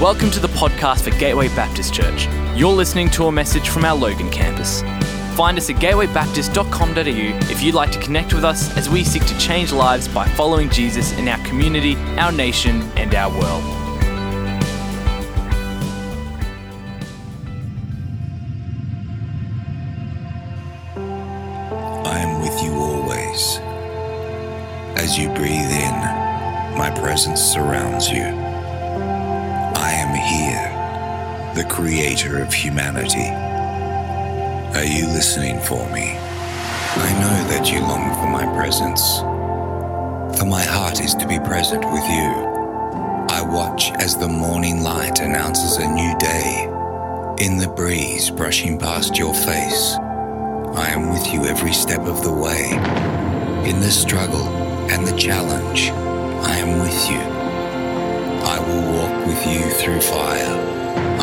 Welcome to the podcast for Gateway Baptist Church. You're listening to a message from our Logan campus. Find us at gatewaybaptist.com.au if you'd like to connect with us as we seek to change lives by following Jesus in our community, our nation, and our world. I am with you always. As you breathe in, my presence surrounds you. The creator of humanity. Are you listening for me? I know that you long for my presence, for my heart is to be present with you. I watch as the morning light announces a new day. In the breeze brushing past your face, I am with you every step of the way. In the struggle and the challenge, I am with you. I will walk with you through fire.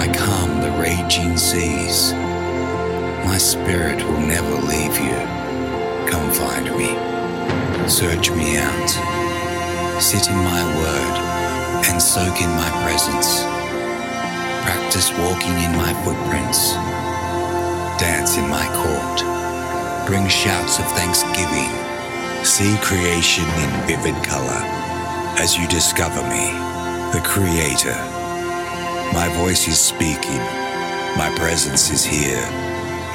I calm the raging seas. My spirit will never leave you. Come find me. Search me out. Sit in my word and soak in my presence. Practice walking in my footprints. Dance in my court. Bring shouts of thanksgiving. See creation in vivid color as you discover me, the Creator. My voice is speaking. My presence is here,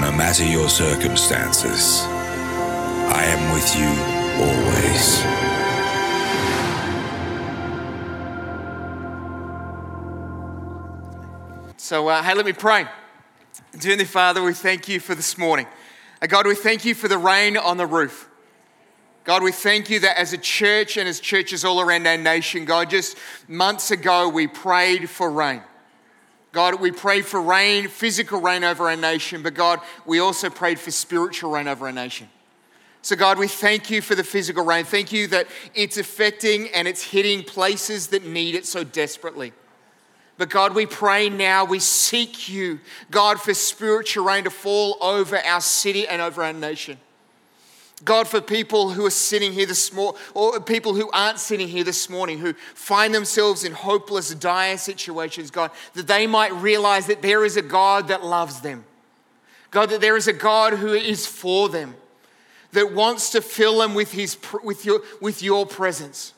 no matter your circumstances. I am with you always. So, uh, hey, let me pray. Dear Dearly Father, we thank you for this morning. Uh, God, we thank you for the rain on the roof. God, we thank you that as a church and as churches all around our nation, God, just months ago we prayed for rain. God, we prayed for rain, physical rain over our nation, but God, we also prayed for spiritual rain over our nation. So, God, we thank you for the physical rain. Thank you that it's affecting and it's hitting places that need it so desperately. But God, we pray now, we seek you, God, for spiritual rain to fall over our city and over our nation. God, for people who are sitting here this morning, or people who aren't sitting here this morning, who find themselves in hopeless, dire situations, God, that they might realize that there is a God that loves them. God, that there is a God who is for them, that wants to fill them with, his, with, your, with your presence.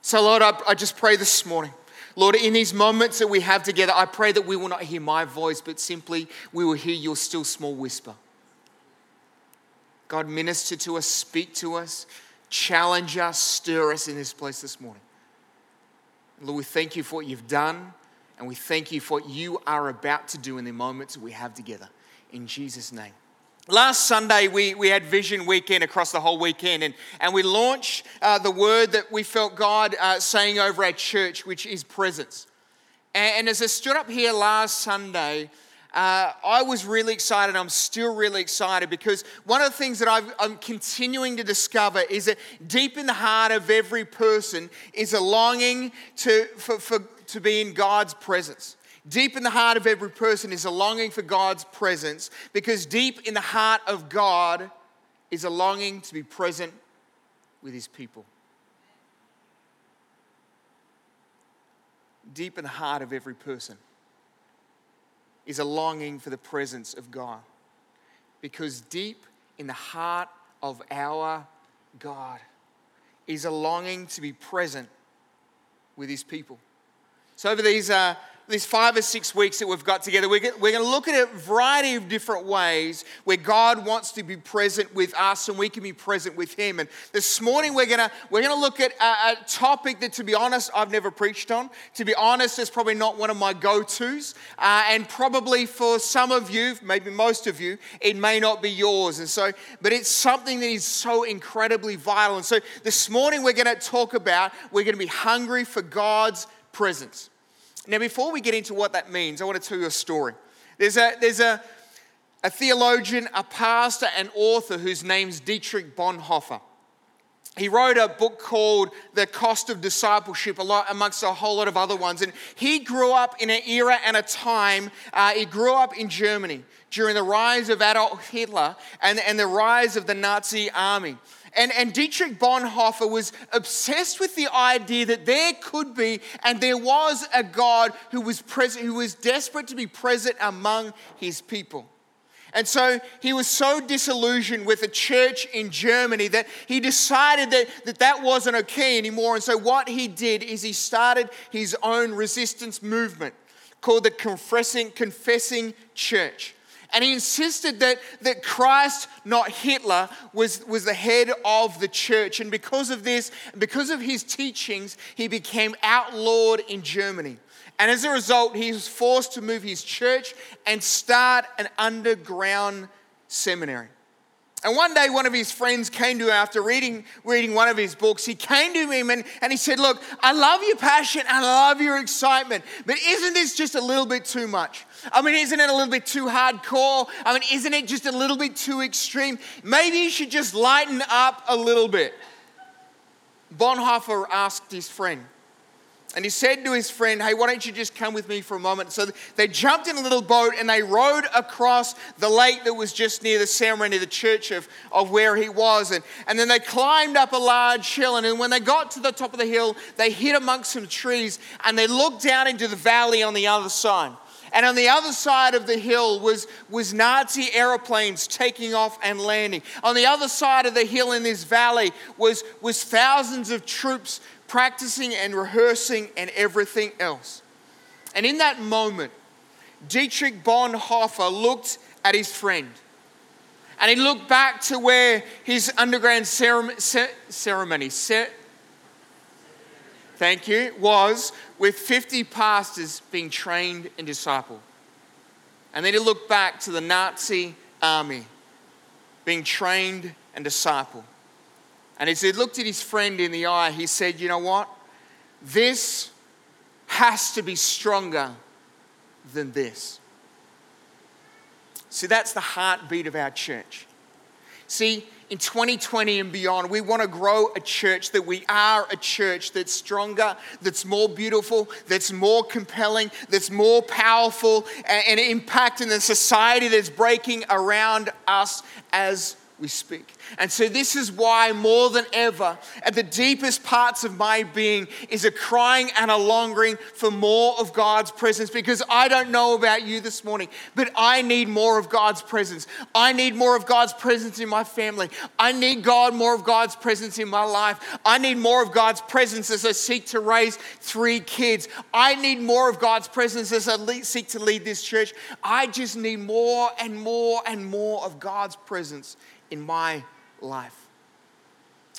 So, Lord, I, I just pray this morning. Lord, in these moments that we have together, I pray that we will not hear my voice, but simply we will hear your still small whisper. God, minister to us, speak to us, challenge us, stir us in this place this morning. Lord, we thank you for what you've done, and we thank you for what you are about to do in the moments we have together. In Jesus' name. Last Sunday, we, we had Vision Weekend across the whole weekend, and, and we launched uh, the word that we felt God uh, saying over our church, which is presence. And, and as I stood up here last Sunday, uh, I was really excited. I'm still really excited because one of the things that i am continuing to discover is that deep in the heart of every person is a longing to, for, for, to be in God's presence. Deep in the heart of every person is a longing for God's presence because deep in the heart of God is a longing to be present with his people. Deep in the heart of every person is a longing for the presence of God because deep in the heart of our God is a longing to be present with his people. So, over these uh, these five or six weeks that we've got together, we're going to look at a variety of different ways where God wants to be present with us and we can be present with Him. And this morning we're going to, we're going to look at a, a topic that, to be honest, I've never preached on. To be honest, it's probably not one of my go tos. Uh, and probably for some of you, maybe most of you, it may not be yours. And so, but it's something that is so incredibly vital. And so this morning we're going to talk about, we're going to be hungry for God's presence. Now, before we get into what that means, I want to tell you a story. There's a, there's a, a theologian, a pastor, and author whose name's Dietrich Bonhoeffer. he wrote a book called The Cost of Discipleship, amongst a whole lot of other ones. And he grew up in an era and a time, uh, he grew up in Germany during the rise of Adolf Hitler and, and the rise of the Nazi army. And, and Dietrich Bonhoeffer was obsessed with the idea that there could be and there was a God who was present, who was desperate to be present among his people. And so he was so disillusioned with the church in Germany that he decided that, that that wasn't okay anymore. And so what he did is he started his own resistance movement called the Confessing, Confessing Church. And he insisted that, that Christ, not Hitler, was, was the head of the church. And because of this, because of his teachings, he became outlawed in Germany. And as a result, he was forced to move his church and start an underground seminary. And one day, one of his friends came to him after reading, reading one of his books. He came to him and, and he said, Look, I love your passion and I love your excitement, but isn't this just a little bit too much? I mean, isn't it a little bit too hardcore? I mean, isn't it just a little bit too extreme? Maybe you should just lighten up a little bit. Bonhoeffer asked his friend, and he said to his friend, Hey, why don't you just come with me for a moment? So they jumped in a little boat and they rowed across the lake that was just near the ceremony, the church of, of where he was. And, and then they climbed up a large hill. And when they got to the top of the hill, they hid amongst some trees and they looked down into the valley on the other side. And on the other side of the hill was, was Nazi airplanes taking off and landing. On the other side of the hill in this valley was, was thousands of troops practicing and rehearsing and everything else. And in that moment, Dietrich Bonhoeffer looked at his friend and he looked back to where his underground ceremony, set thank you, was with 50 pastors being trained and discipled. And then he looked back to the Nazi army being trained and discipled. And as he looked at his friend in the eye, he said, You know what? This has to be stronger than this. See, that's the heartbeat of our church. See, in 2020 and beyond, we want to grow a church that we are a church that's stronger, that's more beautiful, that's more compelling, that's more powerful, and, and impacting the society that's breaking around us as we speak. And so, this is why, more than ever, at the deepest parts of my being, is a crying and a longing for more of God's presence. Because I don't know about you this morning, but I need more of God's presence. I need more of God's presence in my family. I need God, more of God's presence in my life. I need more of God's presence as I seek to raise three kids. I need more of God's presence as I seek to lead this church. I just need more and more and more of God's presence in my life.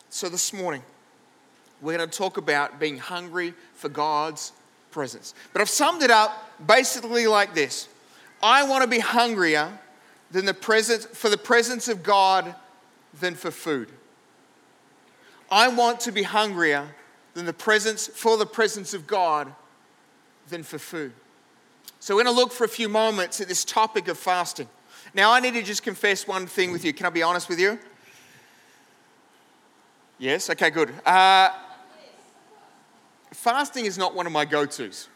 So, this morning, we're going to talk about being hungry for God's presence. But I've summed it up basically like this I want to be hungrier than the presence, for the presence of God than for food. I want to be hungrier than the presence for the presence of God than for food. So we're going to look for a few moments at this topic of fasting. Now, I need to just confess one thing with you. Can I be honest with you? Yes? Okay, good. Uh, fasting is not one of my go tos.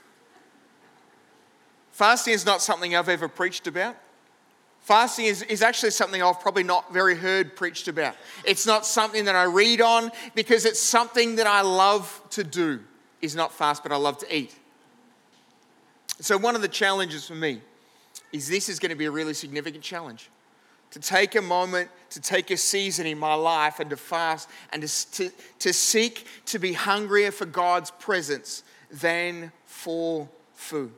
Fasting is not something I've ever preached about. Fasting is, is actually something I've probably not very heard preached about. It's not something that I read on because it's something that I love to do. Is not fast, but I love to eat. So, one of the challenges for me is this is going to be a really significant challenge. To take a moment, to take a season in my life and to fast and to, to, to seek to be hungrier for God's presence than for food.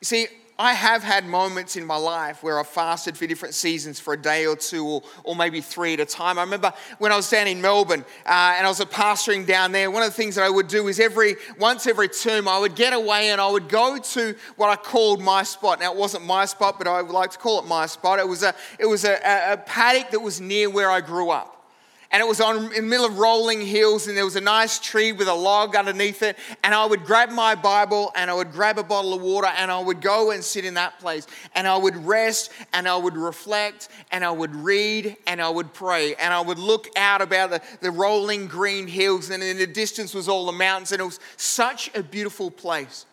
You see, I have had moments in my life where I fasted for different seasons for a day or two or, or maybe three at a time. I remember when I was down in Melbourne uh, and I was a pastoring down there, one of the things that I would do is every once every term I would get away and I would go to what I called my spot. Now it wasn't my spot, but I would like to call it my spot. It was a, it was a, a paddock that was near where I grew up. And it was on, in the middle of rolling hills, and there was a nice tree with a log underneath it. And I would grab my Bible and I would grab a bottle of water and I would go and sit in that place. And I would rest and I would reflect and I would read and I would pray. And I would look out about the, the rolling green hills, and in the distance was all the mountains. And it was such a beautiful place.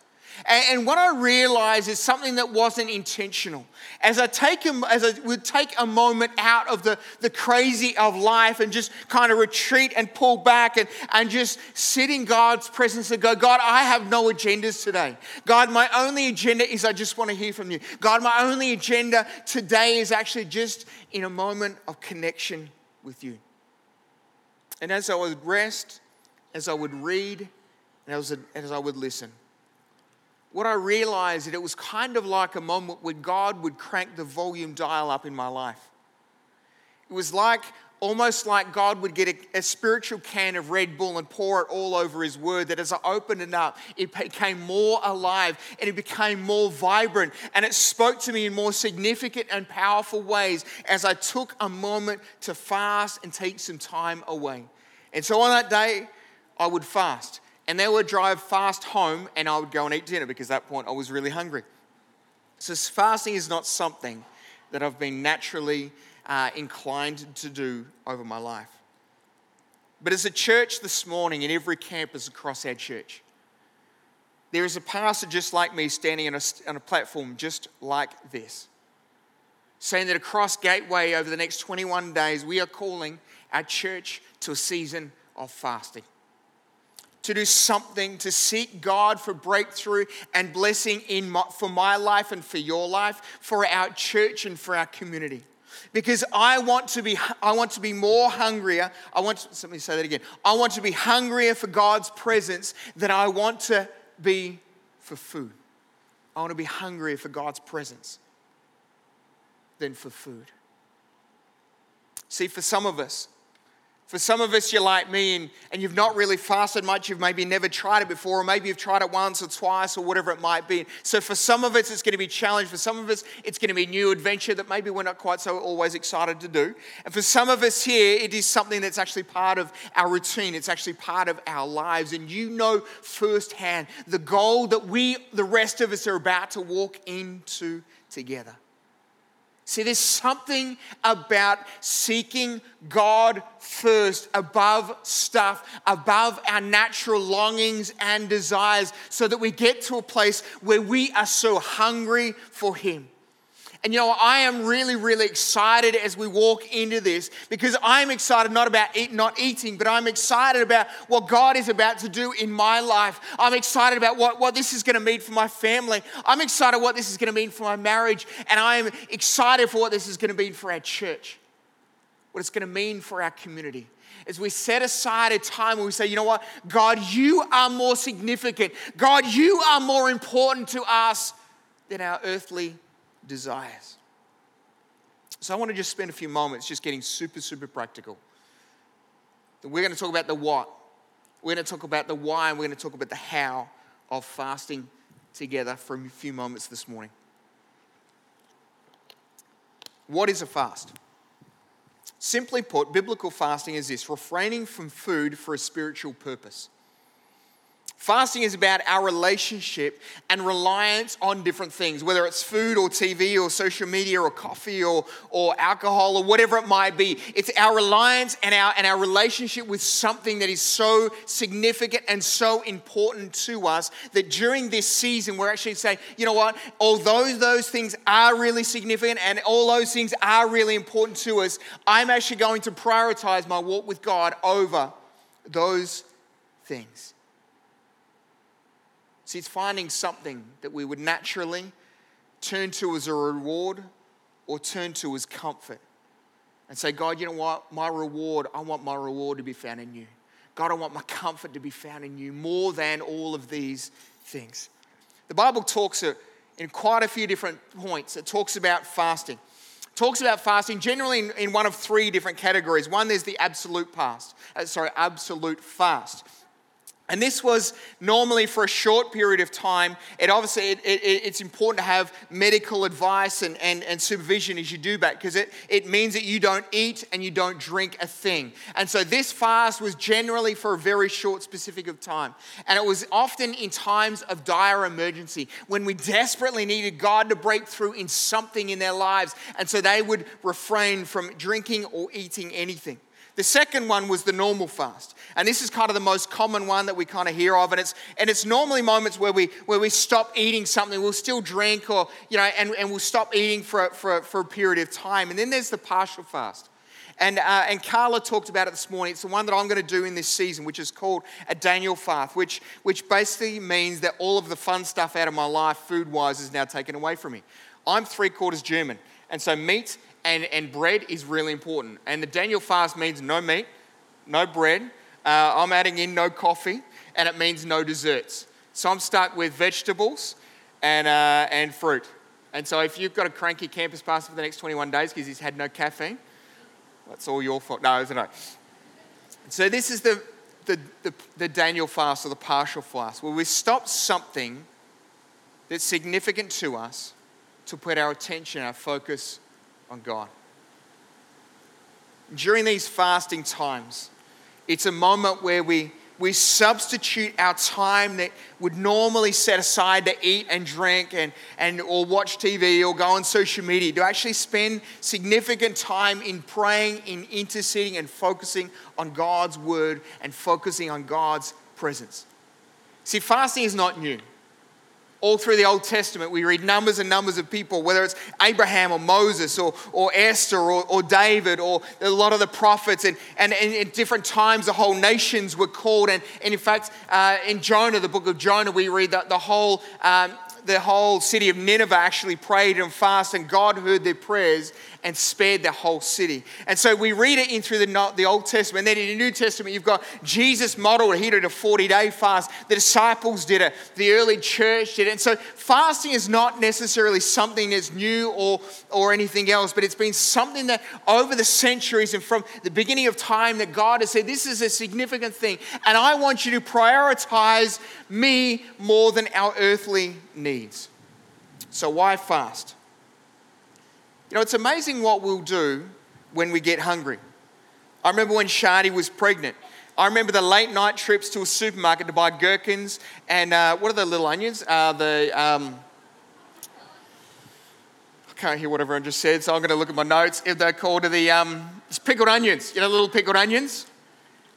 And, what I realized is something that wasn't intentional. As I take a, as I would take a moment out of the, the crazy of life and just kind of retreat and pull back and, and just sit in God's presence and go, God, I have no agendas today. God, my only agenda is I just want to hear from you. God, my only agenda today is actually just in a moment of connection with you. And as I would rest, as I would read, and as I would listen, what I realized that it was kind of like a moment where God would crank the volume dial up in my life. It was like almost like God would get a, a, spiritual can of Red Bull and pour it all over His Word. That as I opened it up, it became more alive and it became more vibrant and it spoke to me in more significant and powerful ways as I took a moment to fast and take some time away. And so on that day, I would fast and they would drive fast home and I would go and eat dinner because at that point I was really hungry. So fasting is not something that I've been naturally uh, inclined to do over my life. But as a church this morning in every campus across our church, there is a pastor just like me standing on a, on a platform just like this, saying that across Gateway over the next 21 days, we are calling our church to a season of fasting to do something, to seek God for breakthrough and blessing in my, for my life and for your life, for our church and for our community. Because I want to be, I want to be more hungrier. I want to, let me say that again. I want to be hungrier for God's presence than I want to be for food. I want to be hungrier for God's presence than for food. See, for some of us, for some of us, you're like me and, and you've not really fasted much. You've maybe never tried it before, or maybe you've tried it once or twice, or whatever it might be. So, for some of us, it's going to be challenge. For some of us, it's going to be a new adventure that maybe we're not quite so always excited to do. And for some of us here, it is something that's actually part of our routine, it's actually part of our lives. And you know firsthand the goal that we, the rest of us, are about to walk into together. See, there's something about seeking God first above stuff, above our natural longings and desires, so that we get to a place where we are so hungry for Him. And you know, I am really, really excited as we walk into this because I'm excited not about eat, not eating, but I'm excited about what God is about to do in my life. I'm excited about what, what this is going to mean for my family. I'm excited what this is going to mean for my marriage. And I'm excited for what this is going to mean for our church, what it's going to mean for our community as we set aside a time where we say, you know what, God, you are more significant. God, you are more important to us than our earthly desires. So I want to just spend a few moments just getting super, super practical. We're going to talk about the what. We're going to talk about the why, and we're going to talk about the how of fasting together for a few moments this morning. What is a fast? Simply put, biblical fasting is this refraining from food for a spiritual purpose. Fasting is about our relationship and reliance on different things, whether it's food or TV or social media or coffee or, or alcohol or whatever it might be. It's our reliance and our, and our relationship with something that is so significant and so important to us that during this season, we're actually saying, you know what, although those things are really significant and all those things are really important to us, I'm actually going to prioritize my walk with God over those things. See, it's finding something that we would naturally turn to as a reward or turn to as comfort and say, God, you know what? My reward, I want my reward to be found in you. God, I want my comfort to be found in you more than all of these things. The Bible talks in quite a few different points. It talks about fasting. It talks about fasting generally in, in, one of three different categories. One, there's the absolute fast. Uh, sorry, absolute fast. And this was normally for a short period of time. It obviously it, it, it's important to have medical advice and, and, and supervision as you do that because it, it means that you don't eat and you don't drink a thing. And so this fast was generally for a very short specific of time. And it was often in times of dire emergency when we desperately needed God to break through in something in their lives. And so they would refrain from drinking or eating anything. The second one was the normal fast. And this is kind of the most common one that we kind of hear of. And it's, and it's normally moments where we, where we stop eating something. We'll still drink or, you know, and, and we'll stop eating for, for, for a period of time. And then there's the partial fast. And, uh, and Carla talked about it this morning. It's the one that I'm going to do in this season, which is called a Daniel fast, which, which basically means that all of the fun stuff out of my life, food wise, is now taken away from me. I'm three quarters German. And so meat and, and bread is really important. And the Daniel fast means no meat, no bread. Uh, I'm adding in no coffee, and it means no desserts. So I'm stuck with vegetables and, uh, and fruit. And so if you've got a cranky campus pastor for the next 21 days because he's had no caffeine, that's all your fault. No, isn't it? So this is the, the, the, the Daniel fast or the partial fast, where we stop something that's significant to us to put our attention, our focus on God. During these fasting times, it's a moment where we, we substitute our time that would normally set aside to eat and drink and, and or watch TV or go on social media to actually spend significant time in praying, in interceding and focusing on God's word and focusing on God's presence. See, fasting is not new all through the Old Testament, we read numbers and numbers of people, whether it's Abraham or Moses or, or Esther or, or David or a lot of the prophets. And, and, and in different times, the whole nations were called. And, and in fact, uh, in Jonah, the book of Jonah, we read that the whole um, the whole city of Nineveh actually prayed and fasted, and God heard their prayers and spared the whole city. And so we read it in through the, the Old Testament. And then in the New Testament, you've got Jesus modeled. He did a 40 day fast. The disciples did it. The early church did it. And so fasting is not necessarily something that's new or, or anything else, but it's been something that over the centuries and from the beginning of time that God has said, this is a significant thing. And I want you to prioritize me more than our earthly needs. So why fast? You know, it's amazing what we'll do when we get hungry. I remember when Shadi was pregnant. I remember the late night trips to a supermarket to buy gherkins and uh, what are the little onions? Uh, the um, I can't hear what everyone just said, so I'm going to look at my notes. If they're called the um, pickled onions, you know, little pickled onions.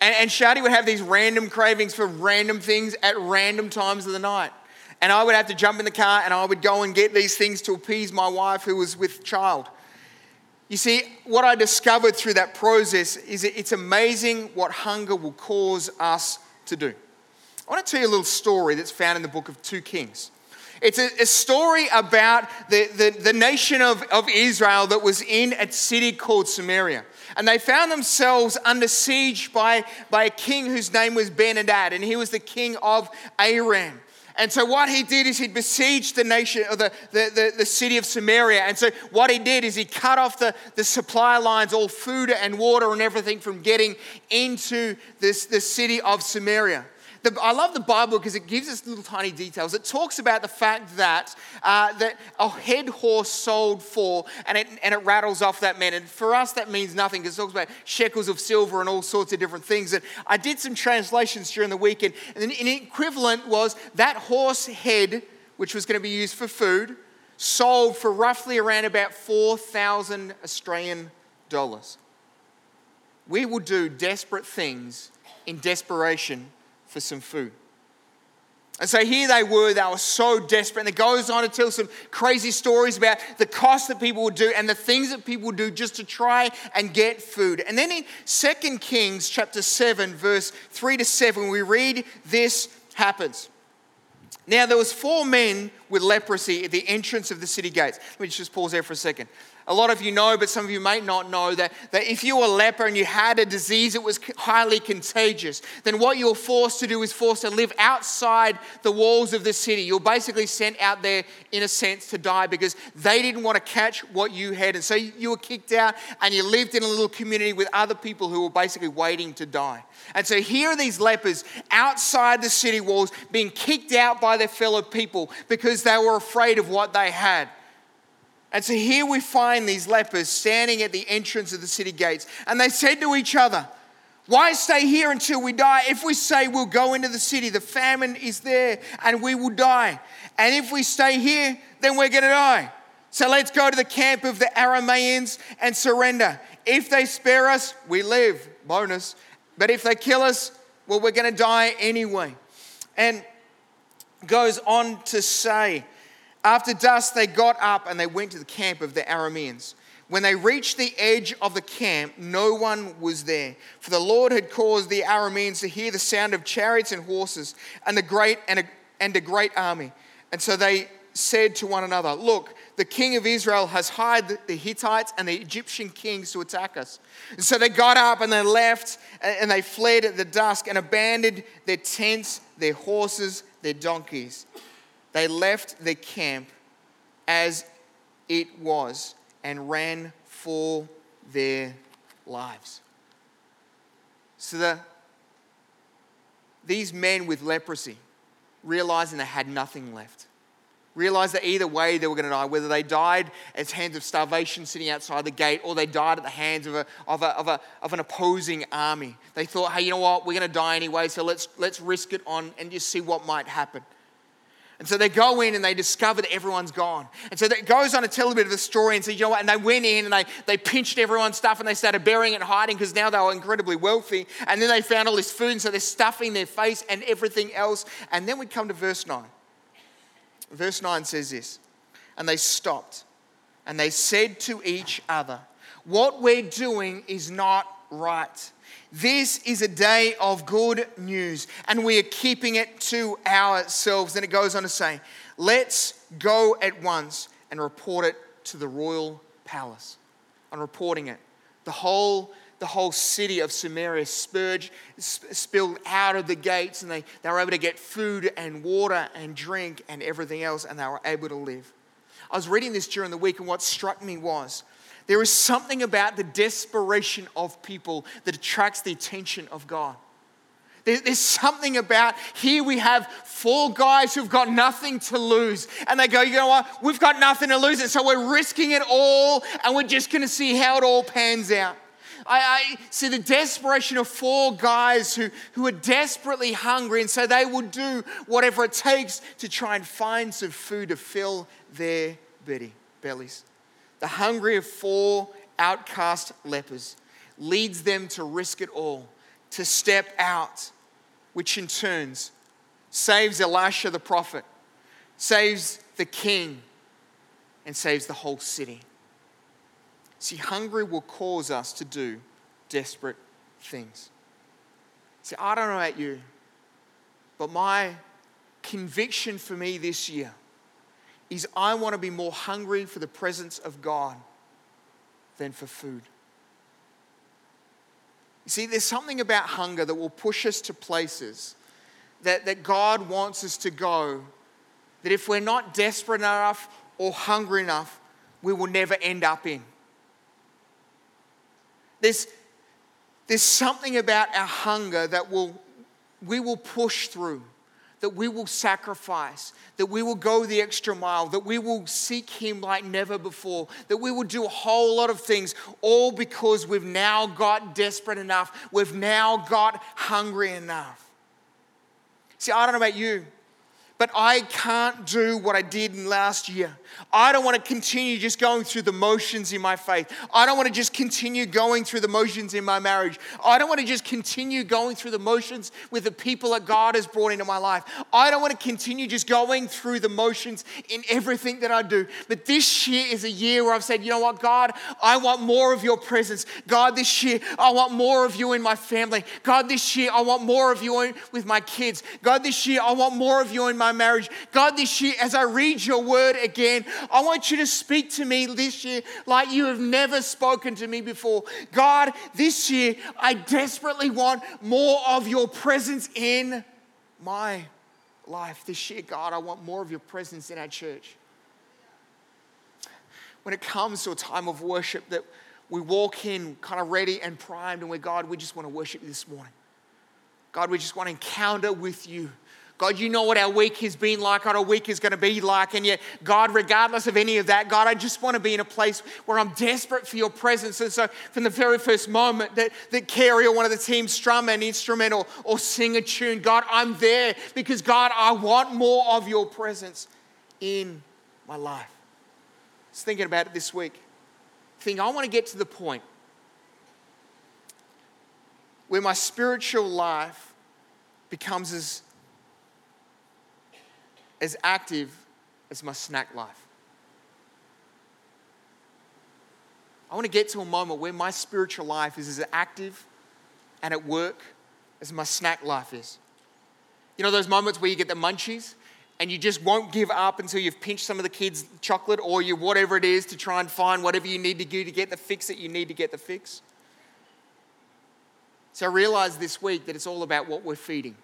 And, and Shadi would have these random cravings for random things at random times of the night. And I would have to jump in the car and I would go and get these things to appease my wife who was with child. You see, what I discovered through that process is it's amazing what hunger will cause us to do. I want to tell you a little story that's found in the book of 2 Kings. It's a, a story about the, the, the nation of, of Israel that was in a city called Samaria. And they found themselves under siege by, by a king whose name was Ben-Hadad, and he was the king of Aram. And so what he did is he besieged the nation or the, the, the, the, city of Samaria. And so what he did is he cut off the, the supply lines, all food and water and everything from getting into this, the city of Samaria the, I love the Bible because it gives us little tiny details. It talks about the fact that, uh, that a head horse sold for, and it, and it rattles off that man. And for us, that means nothing because it talks about shekels of silver and all sorts of different things. And I did some translations during the weekend, and an equivalent was that horse head, which was going to be used for food, sold for roughly around about 4,000 Australian dollars. We will do desperate things in desperation for some food. And so here they were, they were so desperate. And it goes on to tell some crazy stories about the cost that people would do and the things that people would do just to try and get food. And then in 2 Kings chapter 7, verse 3 to 7, we read this happens. Now there was four men with leprosy at the entrance of the city gates. Let me just pause there for a second. A lot of you know, but some of you may not know, that, that if you were a leper and you had a disease that was highly contagious, then what you were forced to do is forced to live outside the walls of the city. You're basically sent out there, in a sense, to die because they didn't want to catch what you had. And so you were kicked out and you lived in a little community with other people who were basically waiting to die. And so here are these lepers outside the city walls being kicked out by their fellow people because they were afraid of what they had. And so here we find these lepers standing at the entrance of the city gates. And they said to each other, Why stay here until we die? If we say we'll go into the city, the famine is there and we will die. And if we stay here, then we're going to die. So let's go to the camp of the Arameans and surrender. If they spare us, we live. Bonus. But if they kill us, well, we're going to die anyway. And goes on to say, after dusk, they got up and they went to the camp of the Arameans. When they reached the edge of the camp, no one was there, for the Lord had caused the Arameans to hear the sound of chariots and horses and a great and a, and a great army. And so they said to one another, "Look, the king of Israel has hired the Hittites and the Egyptian kings to attack us." And so they got up and they left and they fled at the dusk and abandoned their tents, their horses, their donkeys they left the camp as it was and ran for their lives. So the, these men with leprosy, realizing they had nothing left, realized that either way they were going to die, whether they died at the hands of starvation sitting outside the gate or they died at the hands of, a, of, a, of, a, of an opposing army. They thought, hey, you know what, we're going to die anyway, so let's, let's risk it on and just see what might happen. And so they go in and they discover that everyone's gone. And so that goes on to tell a bit of the story and say, you know what? And they went in and they, they pinched everyone's stuff and they started burying it and hiding because now they were incredibly wealthy. And then they found all this food and so they're stuffing their face and everything else. And then we come to verse 9. Verse 9 says this And they stopped and they said to each other, What we're doing is not right. This is a day of good news, and we are keeping it to ourselves. Then it goes on to say, Let's go at once and report it to the royal palace. I'm reporting it. The whole, the whole city of Samaria spurged, spilled out of the gates, and they, they were able to get food and water and drink and everything else, and they were able to live. I was reading this during the week, and what struck me was there is something about the desperation of people that attracts the attention of God. There's something about here we have four guys who've got nothing to lose. And they go, you know what? We've got nothing to lose. And so we're risking it all and we're just going to see how it all pans out. I, I, see the desperation of four guys who, who are desperately hungry. And so they will do whatever it takes to try and find some food to fill their belly, bellies the hungry of four outcast lepers, leads them to risk it all, to step out, which in turns saves Elisha the prophet, saves the king, and saves the whole city. See, hungry will cause us to do desperate things. See, I don't know about you, but my conviction for me this year is I want to be more hungry for the presence of God than for food. You see, there's something about hunger that will push us to places that, that God wants us to go, that if we're not desperate enough or hungry enough, we will never end up in. There's, there's something about our hunger that will, we will push through that we will sacrifice, that we will go the extra mile, that we will seek Him like never before, that we will do a whole lot of things, all because we've now got desperate enough, we've now got hungry enough. See, I don't know about you, but I can't do what I did in last year. I don't want to continue just going through the motions in my faith. I don't want to just continue going through the motions in my marriage. I don't want to just continue going through the motions with the people that God has brought into my life. I don't want to continue just going through the motions in everything that I do. But this year is a year where I've said, you know what, God, I want more of your presence. God, this year, I want more of you in my family. God, this year, I want more of you with my kids. God, this year, I want more of you in my my marriage. God, this year, as I read your word again, I want you to speak to me this year like you have never spoken to me before. God, this year, I desperately want more of your presence in my life. This year, God, I want more of your presence in our church. When it comes to a time of worship, that we walk in kind of ready and primed, and we're God, we just want to worship you this morning. God, we just want to encounter with you. God, you know what our week has been like, what our week is going to be like. And yet, God, regardless of any of that, God, I just want to be in a place where I'm desperate for your presence. And so, from the very first moment that, that Carrie or one of the team strum an instrument or, or sing a tune, God, I'm there because, God, I want more of your presence in my life. I was thinking about it this week. Think, I want to get to the point where my spiritual life becomes as, as active as my snack life. I want to get to a moment where my spiritual life is as active and at work as my snack life is. You know those moments where you get the munchies and you just won't give up until you've pinched some of the kids' chocolate or you whatever it is to try and find whatever you need to do to get the fix that you need to get the fix? So I realized this week that it's all about what we're feeding.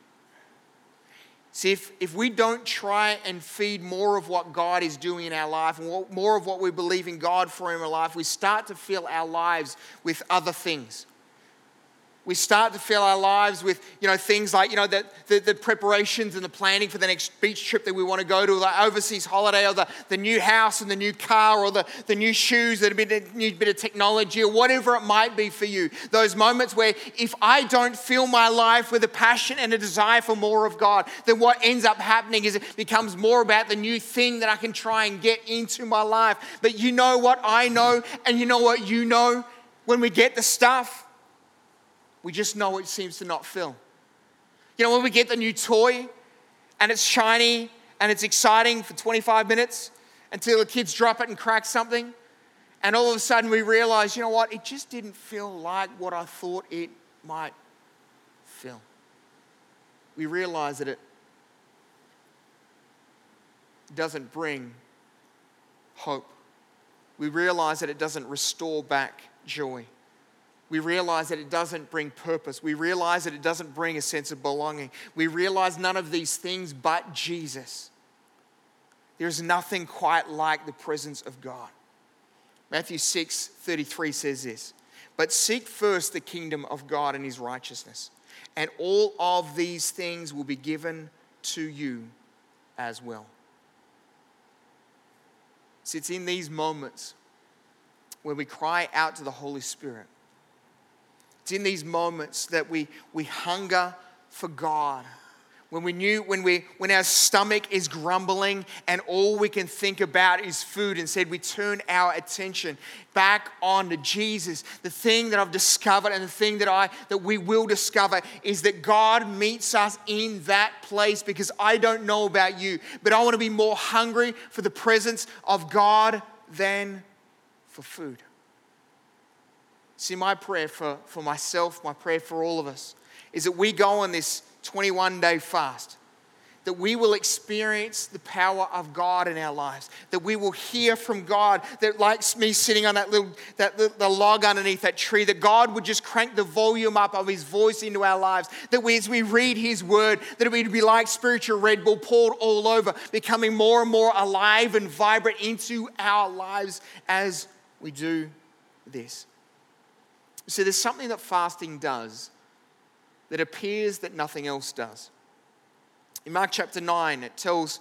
See, if, if we don't try and feed more of what God is doing in our life and more of what we believe in God for in our life, we start to fill our lives with other things. We start to fill our lives with, you know, things like, you know, the, the, the, preparations and the planning for the next beach trip that we want to go to, or the overseas holiday, or the, the new house and the new car, or the, the new shoes, that a bit, a new bit of technology, or whatever it might be for you. Those moments where if I don't fill my life with a passion and a desire for more of God, then what ends up happening is it becomes more about the new thing that I can try and get into my life. But you know what I know, and you know what you know? When we get the stuff, we just know it seems to not fill. You know, when we get the new toy and it's shiny and it's exciting for 25 minutes until the kids drop it and crack something, and all of a sudden we realize, you know what, it just didn't feel like what I thought it might feel. We realize that it doesn't bring hope. We realize that it doesn't restore back joy we realize that it doesn't bring purpose. We realize that it doesn't bring a sense of belonging. We realize none of these things but Jesus. There's nothing quite like the presence of God. Matthew 6 33 says this But seek first the kingdom of God and his righteousness, and all of these things will be given to you as well. See, it's in these moments when we cry out to the Holy Spirit it's in these moments that we, we hunger for God. When we knew, when we when our stomach is grumbling and all we can think about is food, instead we turn our attention back on to Jesus. The thing that I've discovered and the thing that I that we will discover is that God meets us in that place because I don't know about you, but I want to be more hungry for the presence of God than for food. See, my prayer for, for myself, my prayer for all of us, is that we go on this 21 day fast, that we will experience the power of God in our lives, that we will hear from God, that like me sitting on that little that the log underneath that tree, that God would just crank the volume up of His voice into our lives, that we, as we read His Word, that it would be like spiritual Red Bull poured all over, becoming more and more alive and vibrant into our lives as we do this. See, there's something that fasting does that appears that nothing else does. In Mark chapter 9, it tells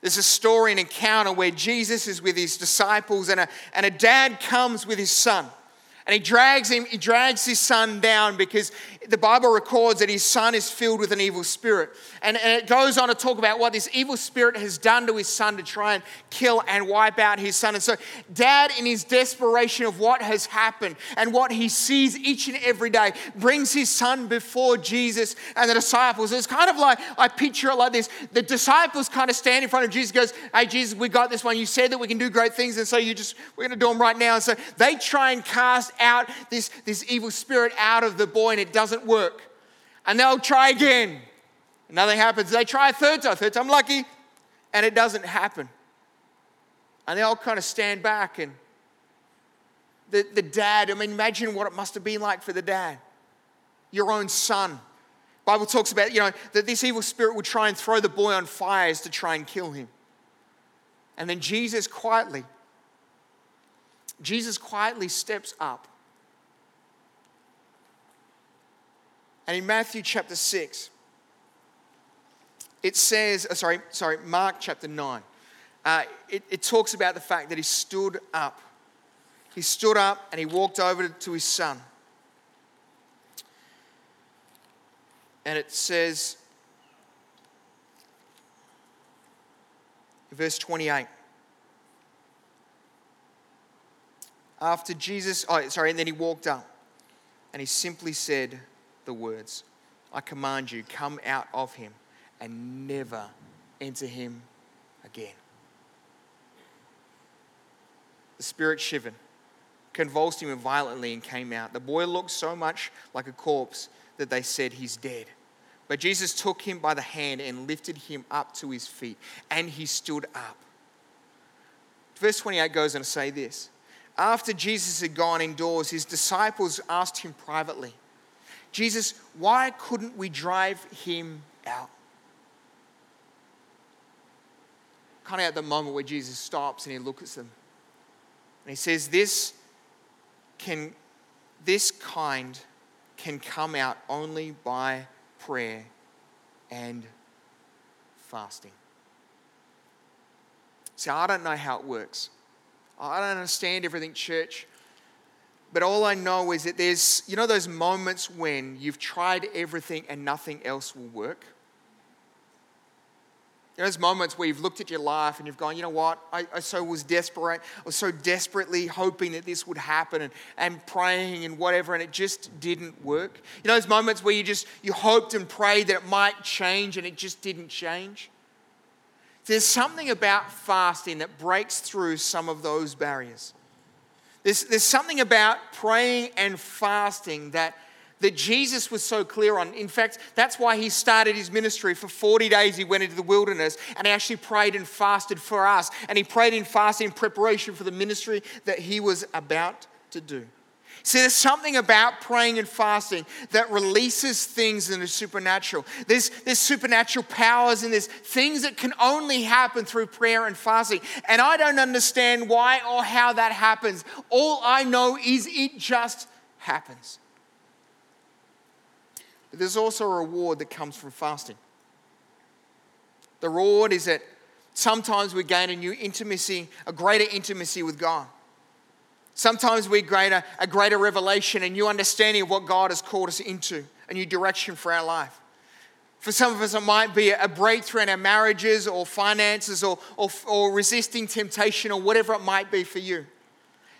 there's a story, an encounter where Jesus is with his disciples, and a, and a dad comes with his son. And he drags him, he drags his son down because the Bible records that his son is filled with an evil spirit. And, and it goes on to talk about what this evil spirit has done to his son to try and kill and wipe out his son. And so, dad, in his desperation of what has happened and what he sees each and every day, brings his son before Jesus and the disciples. It's kind of like, I picture it like this the disciples kind of stand in front of Jesus, goes, Hey, Jesus, we got this one. You said that we can do great things. And so, you just, we're going to do them right now. And so, they try and cast out this, this evil spirit out of the boy and it doesn't work. And they'll try again Nothing happens. They try a third time, third time lucky, and it doesn't happen. And they all kind of stand back and the, the dad, I mean, imagine what it must have been like for the dad. Your own son. Bible talks about, you know, that this evil spirit would try and throw the boy on fires to try and kill him. And then Jesus quietly, Jesus quietly steps up. And in Matthew chapter 6, it says, uh, sorry, sorry, Mark chapter 9, uh, it, it talks about the fact that he stood up he stood up and he walked over to his son. And it says, verse 28. After Jesus, oh, sorry, and then he walked up and he simply said the words, I command you, come out of him and never enter him again. The spirit shivered convulsed him violently and came out. The boy looked so much like a corpse that they said, He's dead. But Jesus took him by the hand and lifted him up to his feet, and he stood up. Verse 28 goes on to say this After Jesus had gone indoors, his disciples asked him privately, Jesus, why couldn't we drive him out? Kind of at the moment where Jesus stops and he looks at them. And he says, This can, this kind can come out only by prayer and fasting. See, I don't know how it works. I don't understand everything, church. But all I know is that there's, you know, those moments when you've tried everything and nothing else will work? Those moments where you've looked at your life and you've gone, you know what, I, I so was desperate, I was so desperately hoping that this would happen and, and praying and whatever, and it just didn't work. You know those moments where you just you hoped and prayed that it might change and it just didn't change? There's something about fasting that breaks through some of those barriers. There's, there's something about praying and fasting that that Jesus was so clear on. In fact, that's why he started his ministry. For 40 days, he went into the wilderness and he actually prayed and fasted for us. And he prayed and fasted in preparation for the ministry that he was about to do. See, there's something about praying and fasting that releases things in the supernatural. There's, there's supernatural powers and there's things that can only happen through prayer and fasting. And I don't understand why or how that happens. All I know is it just happens. But there's also a reward that comes from fasting. The reward is that sometimes we gain a new intimacy, a greater intimacy with God. Sometimes we gain a, a greater revelation, a new understanding of what God has called us into, a new direction for our life. For some of us, it might be a breakthrough in our marriages or finances or, or, or resisting temptation or whatever it might be for you.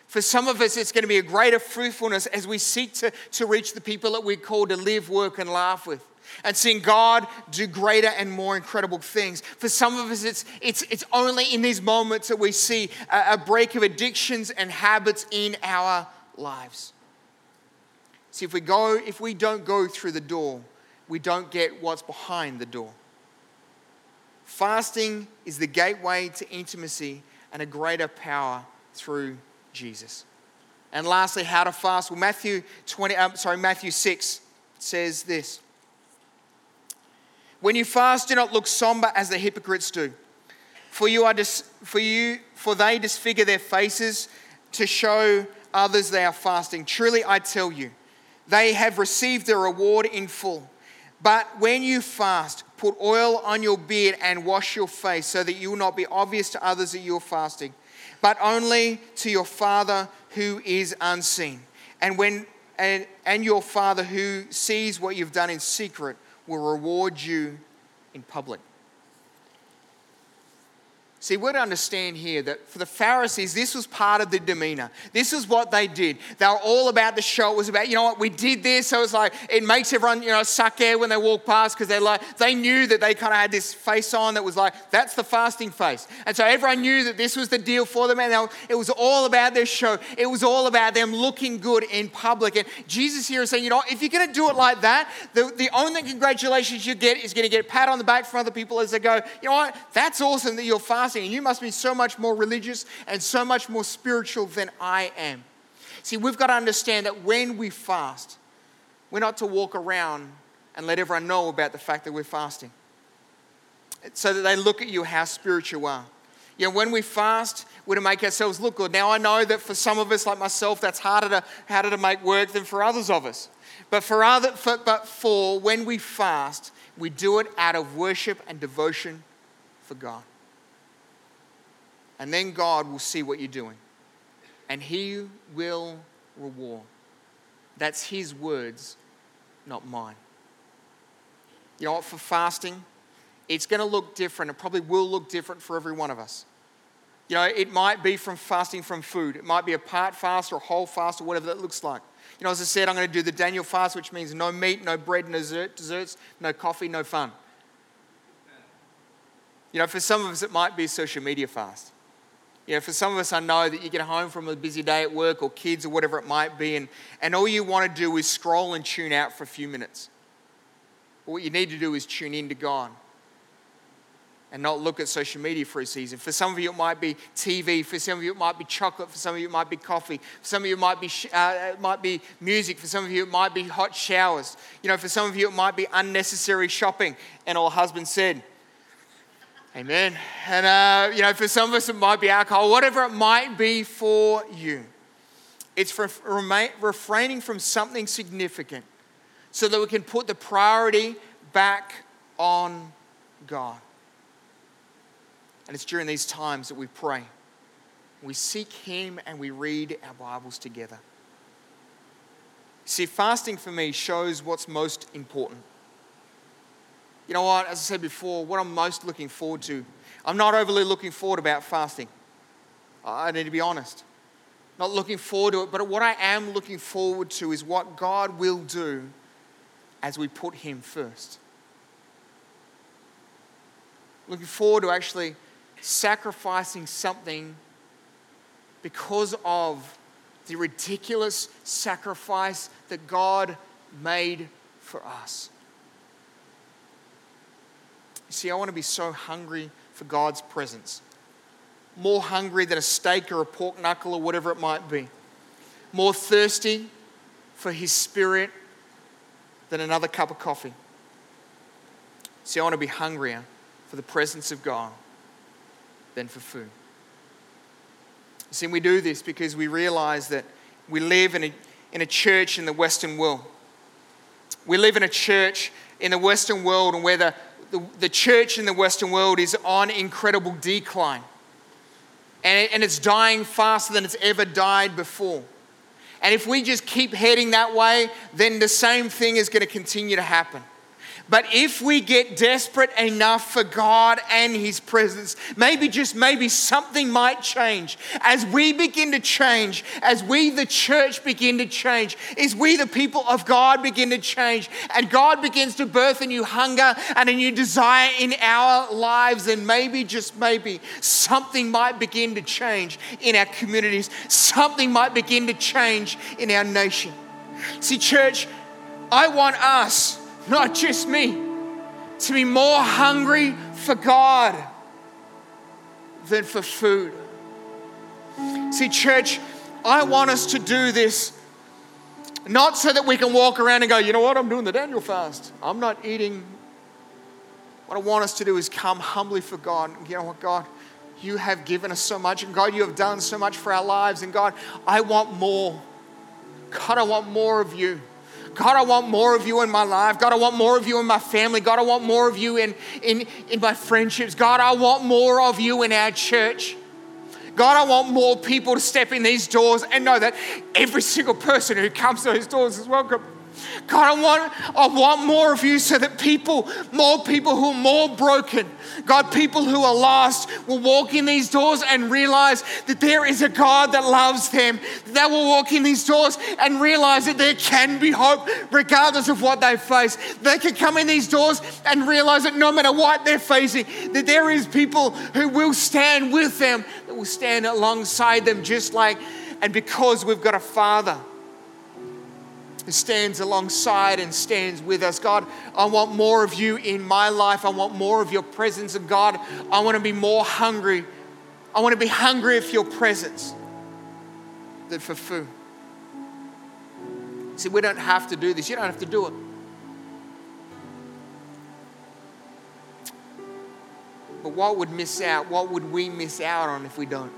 For some of us, it's going to be a greater fruitfulness as we seek to, to reach the people that we're called to live, work, and laugh with. And seeing God do greater and more incredible things. For some of us, it's, it's, it's only in these moments that we see a, a break of addictions and habits in our lives. See, if we go, if we don't go through the door, we don't get what's behind the door. Fasting is the gateway to intimacy and a greater power through Jesus. And lastly, how to fast. Well, Matthew 20, um, sorry, Matthew 6 says this. When you fast, do not look somber as the hypocrites do. For you are dis- for you for they disfigure their faces to show others they are fasting. Truly I tell you, they have received their reward in full. But when you fast, put oil on your beard and wash your face so that you will not be obvious to others that you're fasting but only to your Father who is unseen. And when and, and your Father who sees what you've done in secret will reward you in public. See, we're to understand here that for the Pharisees, this was part of the demeanor. This is what they did. They were all about the show. It was about, you know what, we did this. So it's like, it makes everyone, you know, suck air when they walk past because they're like, they knew that they kind of had this face on that was like, that's the fasting face. And so everyone knew that this was the deal for them. And it was all about their show. It was all about them looking good in public. And Jesus here is saying, you know, if you're going to do it like that, the, the only congratulations you get is going to get a pat on the back from other people as they go, you know what, that's awesome that you're fasting fasting, and you must be so much more religious and so much more spiritual than I am. See, we've got to understand that when we fast, we're not to walk around and let everyone know about the fact that we're fasting. So that they look at you how spiritual you are. You know, when we fast, we're to make ourselves look good. Now, I know that for some of us, like myself, that's harder to, harder to make work than for others of us. But for, other, for, but for when we fast, we do it out of worship and devotion for God. And then God will see what you're doing. And He will reward. That's His words, not mine. You know what? For fasting, it's going to look different. It probably will look different for every one of us. You know, it might be from fasting from food. It might be a part fast or a whole fast or whatever that looks like. You know, as I said, I'm going to do the Daniel fast, which means no meat, no bread, no desserts, no coffee, no fun. You know, for some of us, it might be social media fast. You know, for some of us, I know that you get home from a busy day at work or kids or whatever it might be, and, and all you want to do is scroll and tune out for a few minutes. But what you need to do is tune in to God and not look at social media for a season. For some of you, it might be TV. For some of you, it might be chocolate. For some of you, it might be coffee. For some of you, it might be, uh, it might be music. For some of you, it might be hot showers. You know, for some of you, it might be unnecessary shopping. And our husband said, Amen. And, uh, you know, for some of us, it might be alcohol, whatever it might be for you. It's for refraining from something significant so that we can put the priority back on God. And it's during these times that we pray. We seek Him and we read our Bibles together. See, fasting for me shows what's most important you know what, as I said before, what I'm most looking forward to, I'm not overly looking forward about fasting. I need to be honest. Not looking forward to it, but what I am looking forward to is what God will do as we put Him first. Looking forward to actually sacrificing something because of the ridiculous sacrifice that God made for us. You see, I want to be so hungry for God's presence. More hungry than a steak or a pork knuckle or whatever it might be. More thirsty for His Spirit than another cup of coffee. See, I want to be hungrier for the presence of God than for food. See, we do this because we realize that we live in a, in a church in the Western world. We live in a church in the Western world and where the, the, the church in the Western world is on incredible decline. And, it, and it's dying faster than it's ever died before. And if we just keep heading that way, then the same thing is going to continue to happen. But if we get desperate enough for God and His presence, maybe just maybe something might change. As we begin to change, as we, the church, begin to change, as we, the people of God, begin to change, and God begins to birth a new hunger and a new desire in our lives, and maybe, just maybe, something might begin to change in our communities, something might begin to change in our nation. See, church, I want us not just me, to be more hungry for God than for food. See, church, I want us to do this not so that we can walk around and go, you know what, I'm doing the Daniel fast. I'm not eating. What I want us to do is come humbly for God. You know what, God, you have given us so much, and God, you have done so much for our lives, and God, I want more. God, I want more of you. God, I want more of you in my life. God, I want more of you in my family. God, I want more of you in, in, in my friendships. God, I want more of you in our church. God, I want more people to step in these doors and know that every single person who comes to those doors is welcome. God, I want, I want more of you so that people, more people who are more broken, God, people who are lost will walk in these doors and realize that there is a God that loves them. They will walk in these doors and realize that there can be hope regardless of what they face. They can come in these doors and realize that no matter what they're facing, that there is people who will stand with them, that will stand alongside them just like, and because we've got a Father stands alongside and stands with us. God, I want more of you in my life. I want more of your presence. And God, I want to be more hungry. I want to be hungry for your presence than for food. See, we don't have to do this. You don't have to do it. But what would miss out? What would we miss out on if we don't?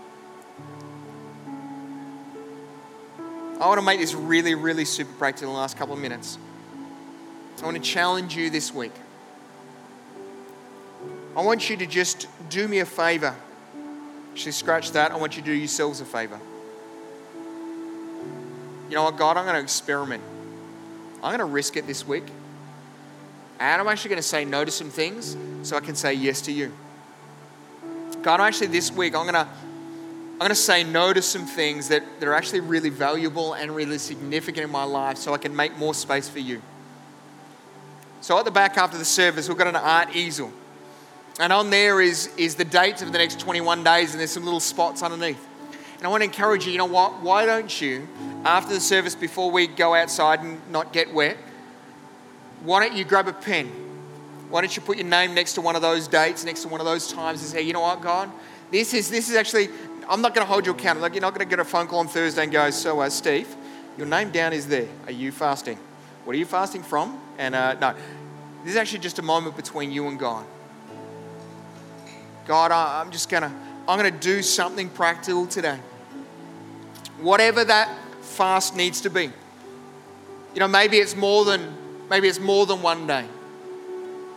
I want to make this really, really super practical in the last couple of minutes. I want to challenge you this week. I want you to just do me a favor. Actually, scratch that. I want you to do yourselves a favor. You know what, God, I'm going to experiment. I'm going to risk it this week. And I'm actually going to say no to some things so I can say yes to you. God, I'm actually, this week, I'm going to going to say no to some things that, that are actually really valuable and really significant in my life so I can make more space for you. So at the back after the service, we've got an art easel. And on there is, is the dates of the next 21 days, and there's some little spots underneath. And I want to encourage you, you know what? Why don't you, after the service, before we go outside and not get wet, why don't you grab a pen? Why don't you put your name next to one of those dates, next to one of those times, and say, you know what, God? This is, this is actually I'm not going to hold you accountable. Like, you're not going to get a phone call on Thursday and go, So, uh, Steve, your name down is there. Are you fasting? What are you fasting from? And uh, no, this is actually just a moment between you and God. God, I'm just going to, I'm going to do something practical today. Whatever that fast needs to be. You know, maybe it's more than, maybe it's more than one day.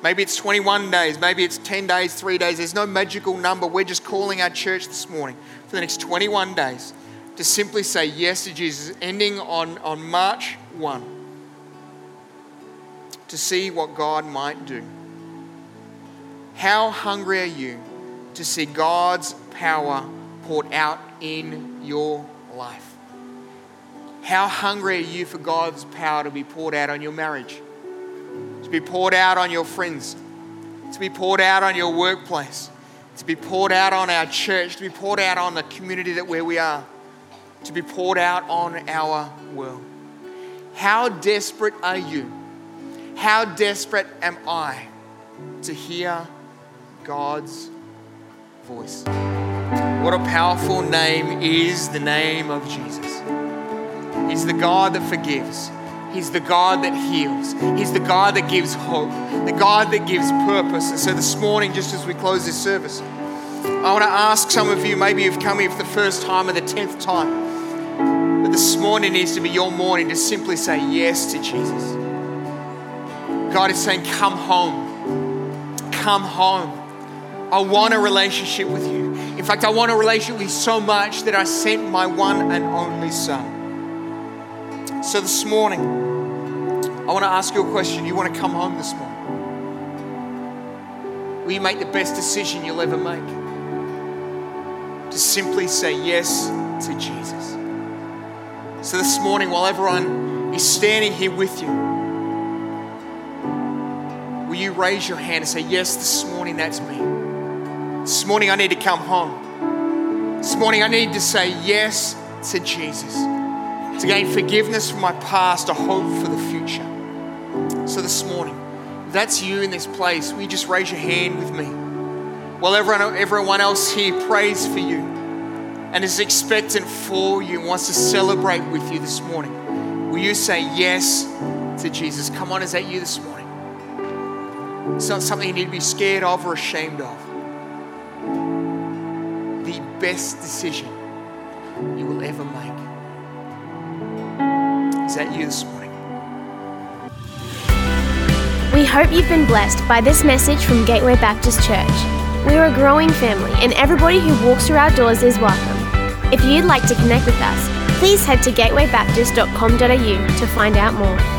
Maybe it's 21 days, maybe it's 10 days, three days. There's no magical number. We're just calling our church this morning for the next 21 days to simply say yes to Jesus, ending on, on March 1, to see what God might do. How hungry are you to see God's power poured out in your life? How hungry are you for God's power to be poured out on your marriage, to be poured out on your friends, to be poured out on your workplace, to be poured out on our church, to be poured out on the community that where we are, to be poured out on our world. How desperate are you? How desperate am I to hear God's voice? What a powerful name is the name of Jesus. He's the God that forgives. He's the God that heals. He's the God that gives hope, the God that gives purpose. And so this morning, just as we close this service, I want to ask some of you, maybe you've come here for the first time or the tenth time, but this morning needs to be your morning to simply say yes to Jesus. God is saying, Come home. Come home. I want a relationship with you. In fact, I want a relationship with you so much that I sent my one and only Son. So this morning, I want to ask you a question. You want to come home this morning? Will you make the best decision you'll ever make? To simply say yes to Jesus. So this morning, while everyone is standing here with you, will you raise your hand and say, Yes, this morning that's me? This morning I need to come home. This morning I need to say yes to Jesus, to gain forgiveness from my past, a hope for the future. So this morning, that's you in this place, will you just raise your hand with me? While everyone, everyone else here prays for you and is expectant for you and wants to celebrate with you this morning, will you say yes to Jesus? Come on, is that you this morning? It's not something you need to be scared of or ashamed of. The best decision you will ever make. Is that you this morning? We hope you've been blessed by this message from Gateway Baptist Church. We're a growing family, and everybody who walks through our doors is welcome. If you'd like to connect with us, please head to gatewaybaptist.com.au to find out more.